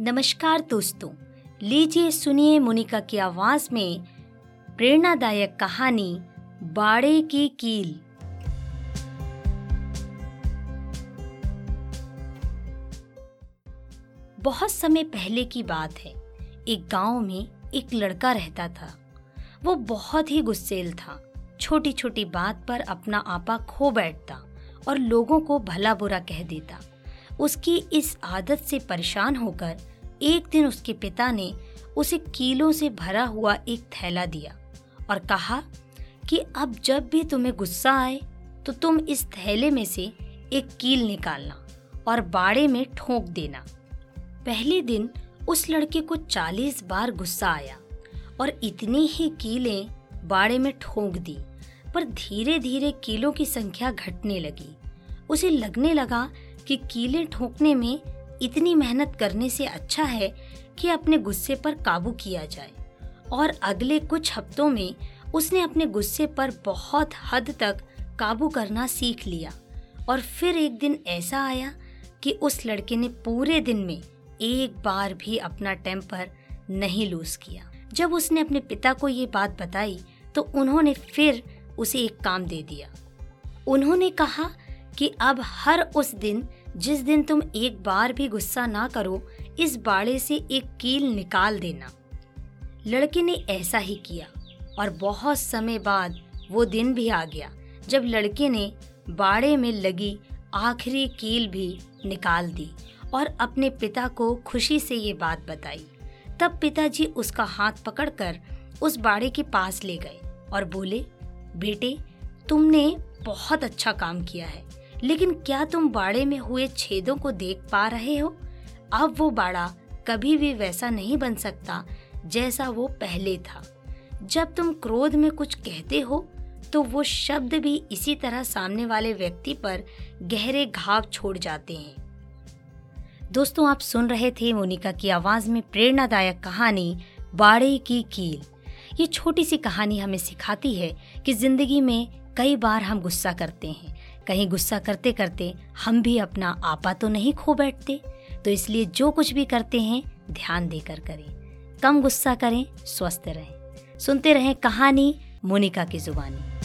नमस्कार दोस्तों, लीजिए सुनिए मोनिका की आवाज़ में प्रेरणादायक कहानी, बाड़े की कील। बहुत समय पहले की बात है। एक गाँव में एक लड़का रहता था। वो बहुत ही गुस्सेल था। छोटी छोटी बात पर अपना आपा खो बैठता और लोगों को भला बुरा कह देता। उसकी इस आदत से परेशान होकर एक दिन उसके पिता ने उसे कीलों से भरा हुआ एक थैला दिया और कहा कि अब जब भी तुम्हें गुस्सा आए तो तुम इस थैले में से एक कील निकालना और बाड़े में ठोंक देना। पहले दिन उस लड़के को चालीस बार गुस्सा आया और इतनी ही कीलें बाड़े में ठोंक दी, पर धीरे धीरे कीलों की संख्या घटने लगी। उसे लगने लगा कि कीले ठोकने में इतनी मेहनत करने से अच्छा है कि अपने गुस्से पर काबू किया जाए। और अगले कुछ हफ्तों में उसने अपने गुस्से पर बहुत हद तक काबू करना सीख लिया। और फिर एक दिन ऐसा आया कि उस लड़के ने पूरे दिन में एक बार भी अपना टेम्पर नहीं लूज किया। जब उसने अपने पिता को ये बात बताई तो उन्होंने फिर उसे एक काम दे दिया। उन्होंने कहा कि अब हर उस दिन जिस दिन तुम एक बार भी गुस्सा ना करो, इस बाड़े से एक कील निकाल देना। लड़के ने ऐसा ही किया, और बहुत समय बाद वो दिन भी आ गया, जब लड़के ने बाड़े में लगी आखिरी कील भी निकाल दी और अपने पिता को खुशी से ये बात बताई। तब पिताजी उसका हाथ पकड़कर उस बाड़े के पास ले गए और बोले, बेटे, तुमने बहुत अच्छा काम किया है। लेकिन क्या तुम बाड़े में हुए छेदों को देख पा रहे हो? अब वो बाड़ा कभी भी वैसा नहीं बन सकता जैसा वो पहले था। जब तुम क्रोध में कुछ कहते हो तो वो शब्द भी इसी तरह सामने वाले व्यक्ति पर गहरे घाव छोड़ जाते हैं। दोस्तों, आप सुन रहे थे मोनिका की आवाज़ में प्रेरणादायक कहानी, बाड़े की कील। ये छोटी सी कहानी हमें सिखाती है कि ज़िंदगी में कई बार हम गुस्सा करते हैं। कहीं गुस्सा करते करते हम भी अपना आपा तो नहीं खो बैठते तो इसलिए जो कुछ भी करते हैं, ध्यान देकर करें। कम गुस्सा करें, स्वस्थ रहें। सुनते रहें कहानी मोनिका की जुबानी।